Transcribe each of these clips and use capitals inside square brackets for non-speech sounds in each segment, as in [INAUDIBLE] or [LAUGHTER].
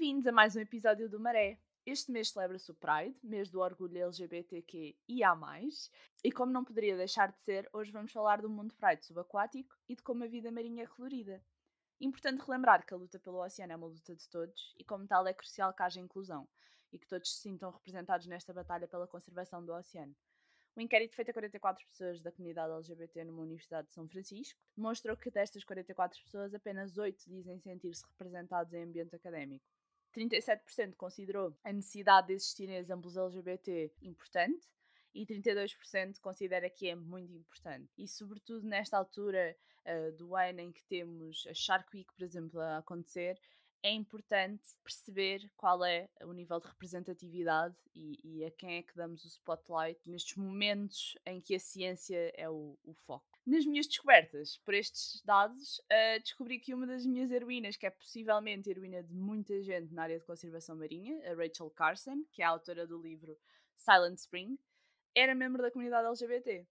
a mais um episódio do Maré. Este mês celebra-se o Pride, mês do orgulho LGBTQIA+, e como não poderia deixar de ser, hoje vamos falar do mundo Pride subaquático e de como a vida marinha é colorida. Importante relembrar que a luta pelo oceano é uma luta de todos e, como tal, é crucial que haja inclusão e que todos se sintam representados nesta batalha pela conservação do oceano. O inquérito feito a 44 pessoas da comunidade LGBT numa Universidade de São Francisco demonstrou que destas 44 pessoas, apenas 8 dizem sentir-se representados em ambiente académico. 37% considerou a necessidade de existirem exemplos LGBT importante e 32% considera que é muito importante. E, sobretudo, nesta altura uh, do ano em que temos a Shark Week, por exemplo, a acontecer, é importante perceber qual é o nível de representatividade e, e, a quem é que damos o spotlight nestes momentos em que a ciência é o, o foco. Nas minhas descobertas por estes dados, uh, descobri que uma das minhas heroínas, que é possivelmente heroína de muita gente na área de conservação marinha, a Rachel Carson, que é a autora do livro Silent Spring, era membro da comunidade LGBT.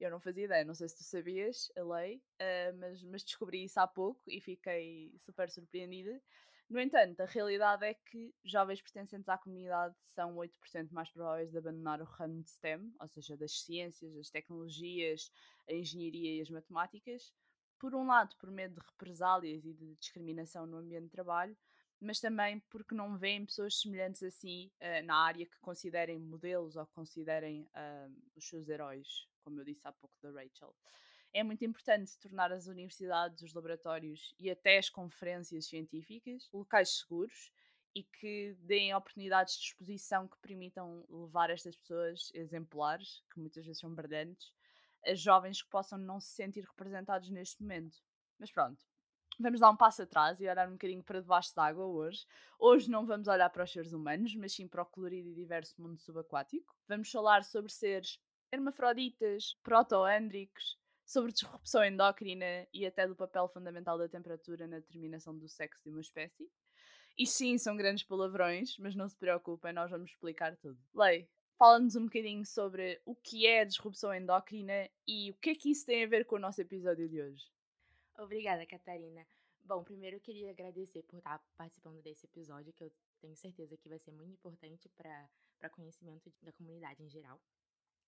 Eu não fazia ideia, não sei se tu sabias a lei, uh, mas, mas descobri isso há pouco e fiquei super surpreendida. No entanto, a realidade é que jovens pertencentes à comunidade são 8% mais prováveis de abandonar o ramo de STEM, ou seja, das ciências, as tecnologias, a engenharia e as matemáticas. Por um lado, por medo de represálias e de discriminação no ambiente de trabalho, mas também porque não veem pessoas semelhantes a si uh, na área que considerem modelos ou considerem uh, os seus heróis como eu disse há pouco da Rachel. É muito importante tornar as universidades, os laboratórios e até as conferências científicas locais seguros e que deem oportunidades de exposição que permitam levar estas pessoas exemplares, que muitas vezes são brilhantes, a jovens que possam não se sentir representados neste momento. Mas pronto, vamos dar um passo atrás e olhar um bocadinho para debaixo d'água hoje. Hoje não vamos olhar para os seres humanos, mas sim para o colorido e diverso mundo subaquático. Vamos falar sobre seres hermafroditas, protoândricos, sobre disrupção endócrina e até do papel fundamental da temperatura na determinação do sexo de uma espécie. E sim, são grandes palavrões, mas não se preocupem, nós vamos explicar tudo. Lei, fala-nos um bocadinho sobre o que é a disrupção endócrina e o que é que isso tem a ver com o nosso episódio de hoje. Obrigada, Catarina. Bom, primeiro eu queria agradecer por estar participando desse episódio, que eu tenho certeza que vai ser muito importante para conhecimento da comunidade em geral.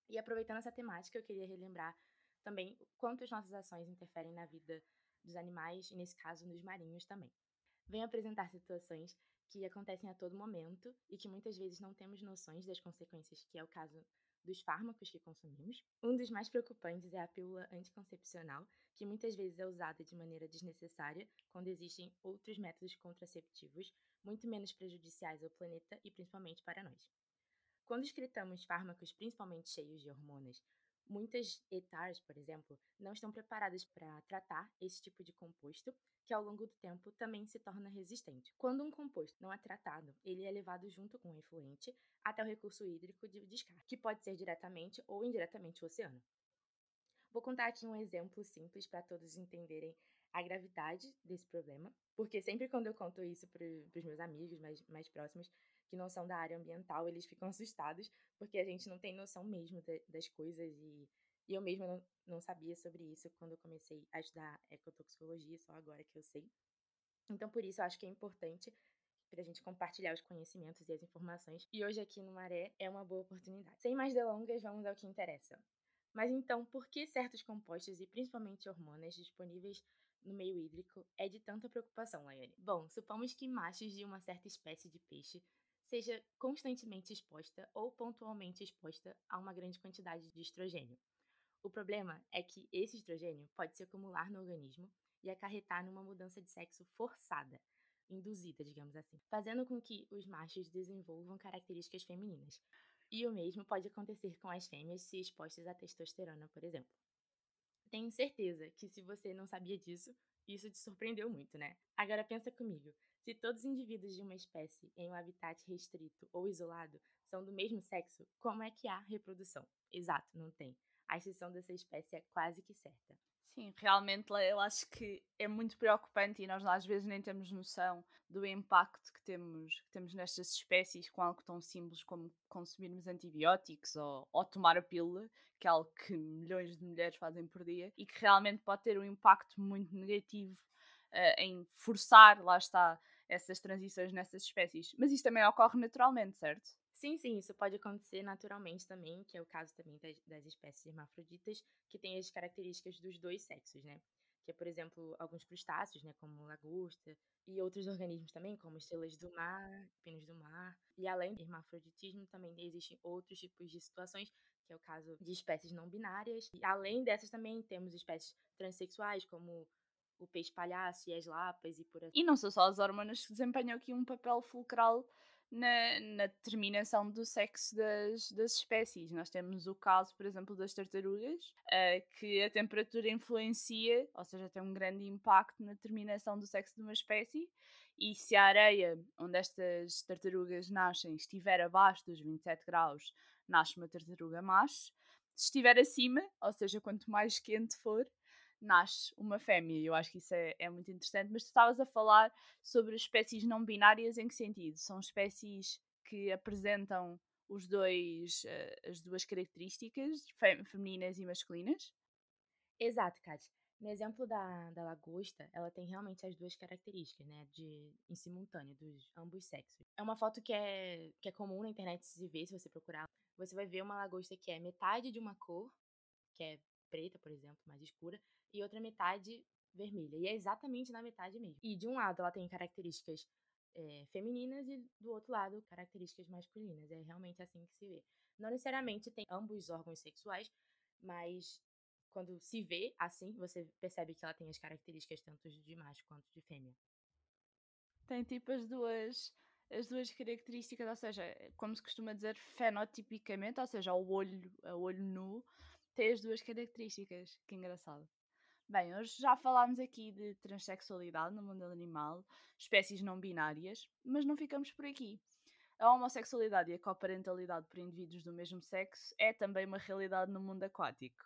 E aproveitando essa temática, eu queria relembrar também quanto as nossas ações interferem na vida dos animais e, nesse caso, nos marinhos também. Venho apresentar situações que acontecem a todo momento e que muitas vezes não temos noções das consequências, que é o caso dos fármacos que consumimos. Um dos mais preocupantes é a pílula anticoncepcional, que muitas vezes é usada de maneira desnecessária quando existem outros métodos contraceptivos muito menos prejudiciais ao planeta e principalmente para nós. Quando excretamos fármacos principalmente cheios de hormonas, muitas ETARs, por exemplo, não estão preparadas para tratar esse tipo de composto, que ao longo do tempo também se torna resistente. Quando um composto não é tratado, ele é levado junto com o efluente até o recurso hídrico de descarte, que pode ser diretamente ou indiretamente o oceano. Vou contar aqui um exemplo simples para todos entenderem a gravidade desse problema, porque sempre quando eu conto isso para os meus amigos mais, mais próximos, que não são da área ambiental, eles ficam [LAUGHS] assustados, porque a gente não tem noção mesmo de, das coisas e, e eu mesma não, não sabia sobre isso quando eu comecei a estudar ecotoxicologia, só agora que eu sei. Então, por isso, eu acho que é importante para a gente compartilhar os conhecimentos e as informações. E hoje aqui no Maré é uma boa oportunidade. Sem mais delongas, vamos ao que interessa. Mas então, por que certos compostos e principalmente hormonas disponíveis no meio hídrico é de tanta preocupação, Laiane? Bom, supomos que machos de uma certa espécie de peixe seja constantemente exposta ou pontualmente exposta a uma grande quantidade de estrogênio. O problema é que esse estrogênio pode se acumular no organismo e acarretar numa mudança de sexo forçada, induzida, digamos assim, fazendo com que os machos desenvolvam características femininas. E o mesmo pode acontecer com as fêmeas se expostas à testosterona, por exemplo. Tenho certeza que se você não sabia disso, isso te surpreendeu muito, né? Agora pensa comigo. Se todos os indivíduos de uma espécie em um habitat restrito ou isolado são do mesmo sexo, como é que há reprodução? Exato, não tem. A exceção dessa espécie é quase que certa. Sim, realmente eu acho que é muito preocupante e nós às vezes nem temos noção do impacto que temos, que temos nestas espécies com algo tão simples como consumirmos antibióticos ou, ou tomar a pílula, que é algo que milhões de mulheres fazem por dia e que realmente pode ter um impacto muito negativo uh, em forçar, lá está, essas transições nessas espécies. Mas isso também ocorre naturalmente, certo? Sim, sim, isso pode acontecer naturalmente também, que é o caso também das, das espécies hermafroditas, que têm as características dos dois sexos, né? Que é, por exemplo, alguns crustáceos, né, como lagosta, e outros organismos também, como estrelas do mar, penas do mar. E além do hermafroditismo, também existem outros tipos de situações, que é o caso de espécies não binárias. E além dessas também temos espécies transexuais, como o peixe palhaço e as lapas e por assim. E não são só as hormonas que desempenham aqui um papel fulcral na, na determinação do sexo das, das espécies. Nós temos o caso, por exemplo, das tartarugas, uh, que a temperatura influencia, ou seja, tem um grande impacto na determinação do sexo de uma espécie. E se a areia onde estas tartarugas nascem estiver abaixo dos 27 graus, nasce uma tartaruga macho. Se estiver acima, ou seja, quanto mais quente for, nasce uma fêmea. Eu acho que isso é, é muito interessante. Mas tu estavas a falar sobre espécies não binárias em que sentido? São espécies que apresentam os dois, uh, as duas características, femininas e masculinas? Exato, Kátia. No exemplo da, da lagosta, ela tem realmente as duas características, né? De, em simultâneo, dos ambos sexos. É uma foto que é, que é comum na internet se ver, se você procurar. Você vai ver uma lagosta que é metade de uma cor, que é preta, por exemplo, mais escura, e outra metade vermelha. E é exatamente na metade mesmo. E de um lado ela tem características é, femininas e do outro lado características masculinas. É realmente assim que se vê. Não necessariamente tem ambos órgãos sexuais, mas quando se vê assim, você percebe que ela tem as características tanto de macho quanto de fêmea. Tem tipo as duas as duas características, ou seja, como se costuma dizer fenotipicamente, ou seja, o olho, o olho nu, tem as duas características. Que engraçado. Bem, hoje já falámos aqui de transexualidade no mundo animal, espécies não binárias, mas não ficamos por aqui. A homossexualidade e a coparentalidade por indivíduos do mesmo sexo é também uma realidade no mundo aquático.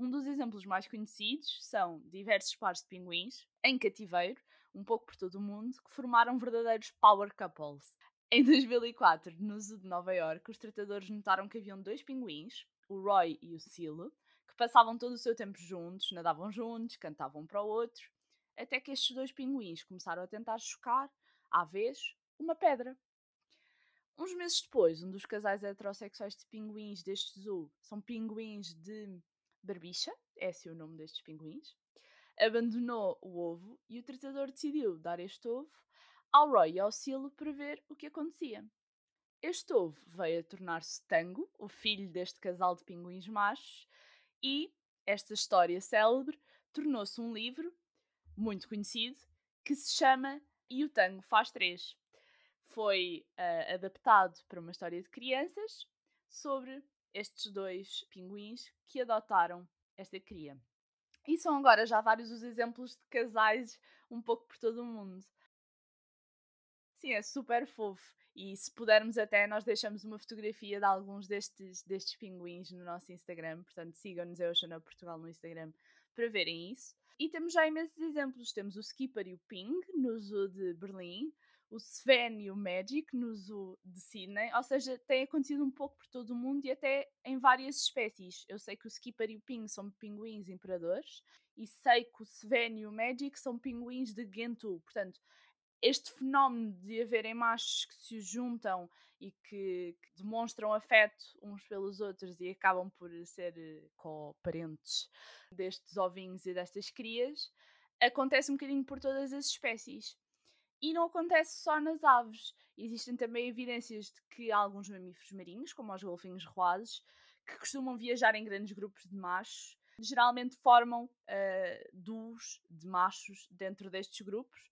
Um dos exemplos mais conhecidos são diversos pares de pinguins, em cativeiro, um pouco por todo o mundo, que formaram verdadeiros power couples. Em 2004, no Zoo de Nova York, os tratadores notaram que haviam dois pinguins, o Roy e o Silo, passavam todo o seu tempo juntos, nadavam juntos, cantavam um para o outro, até que estes dois pinguins começaram a tentar chocar, à vez, uma pedra. Uns meses depois, um dos casais heterossexuais de pinguins deste zoo, são pinguins de barbicha, é esse o nome destes pinguins, abandonou o ovo e o tratador decidiu dar este ovo ao Roy e ao Silo para ver o que acontecia. Este ovo veio a tornar-se Tango, o filho deste casal de pinguins machos, e esta história célebre tornou-se um livro muito conhecido que se chama E o Tango Faz Três. Foi uh, adaptado para uma história de crianças sobre estes dois pinguins que adotaram esta cria. E são agora já vários os exemplos de casais um pouco por todo o mundo. Sim, é super fofo. E se pudermos até, nós deixamos uma fotografia de alguns destes, destes pinguins no nosso Instagram. Portanto, sigam-nos Oceana Portugal no Instagram para verem isso. E temos já imensos exemplos. Temos o Skipper e o Ping no Zoo de Berlim, o Sven e o Magic no Zoo de Sydney. Ou seja, tem acontecido um pouco por todo o mundo e até em várias espécies. Eu sei que o Skipper e o Ping são pinguins imperadores e sei que o Sven e o Magic são pinguins de Gentoo. Portanto, este fenómeno de haverem machos que se juntam e que, que, demonstram afeto uns pelos outros e acabam por ser eh, co-parentes destes ovinhos e destas crias, acontece um bocadinho por todas as espécies. E não acontece só nas aves. Existem também evidências de que alguns mamíferos marinhos, como os golfinhos roados, que costumam viajar em grandes grupos de machos, geralmente formam uh, duos de machos dentro destes grupos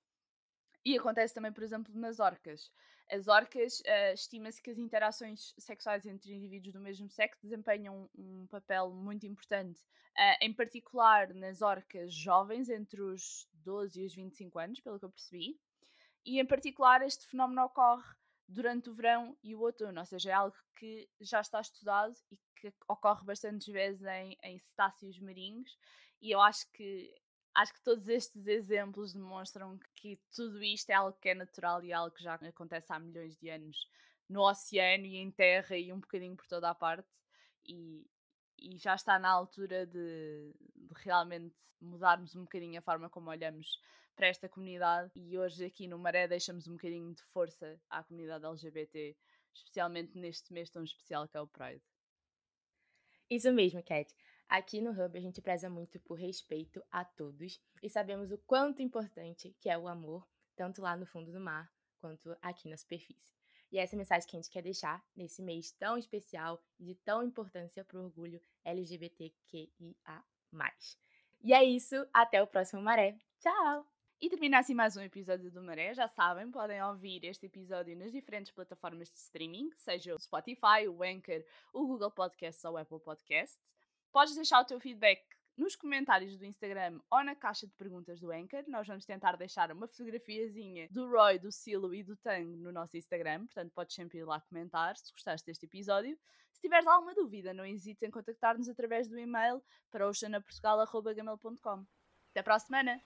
e acontece também, por exemplo, nas orcas. As orcas, uh, estima-se que as interações sexuais entre indivíduos do mesmo sexo desempenham um, papel muito importante, uh, em particular nas orcas jovens, entre os 12 e os 25 anos, pelo que eu percebi. E em particular, este fenómeno ocorre durante o verão e o outono, ou seja, é algo que já está estudado e que ocorre bastantes vezes em, em cetáceos marinhos. E eu acho que acho que todos estes exemplos demonstram que tudo isto é algo que é natural e é algo que já acontece há milhões de anos no oceano e em terra e um bocadinho por toda a parte e, e já está na altura de, de realmente mudarmos um bocadinho a forma como olhamos para esta comunidade e hoje aqui no Maré deixamos um bocadinho de força à comunidade LGBT, especialmente neste mês tão especial que é o Pride. Isso mesmo, Cat. Aqui no Hub a gente preza muito por respeito a todos e sabemos o quanto importante que é o amor, tanto lá no fundo do mar quanto aqui na superfície. E essa é a mensagem que a gente quer deixar nesse mês tão especial e de tão importância para o orgulho LGBTQIA. E é isso, até o próximo Maré. Tchau! E termina assim mais um episódio do Maré. Já sabem, podem ouvir este episódio nas diferentes plataformas de streaming, seja o Spotify, o Anchor, o Google Podcasts ou o Apple Podcasts. Podes deixar o teu feedback nos comentários do Instagram ou na caixa de perguntas do Anchor. Nós vamos tentar deixar uma fotografiazinha do Roy, do Silo e do Tang no nosso Instagram, portanto podes sempre ir lá comentar se gostaste deste episódio. Se tiveres alguma dúvida, não hesites em contactar-nos através do e-mail para oceanaportugal.gmail.com. Até para a semana!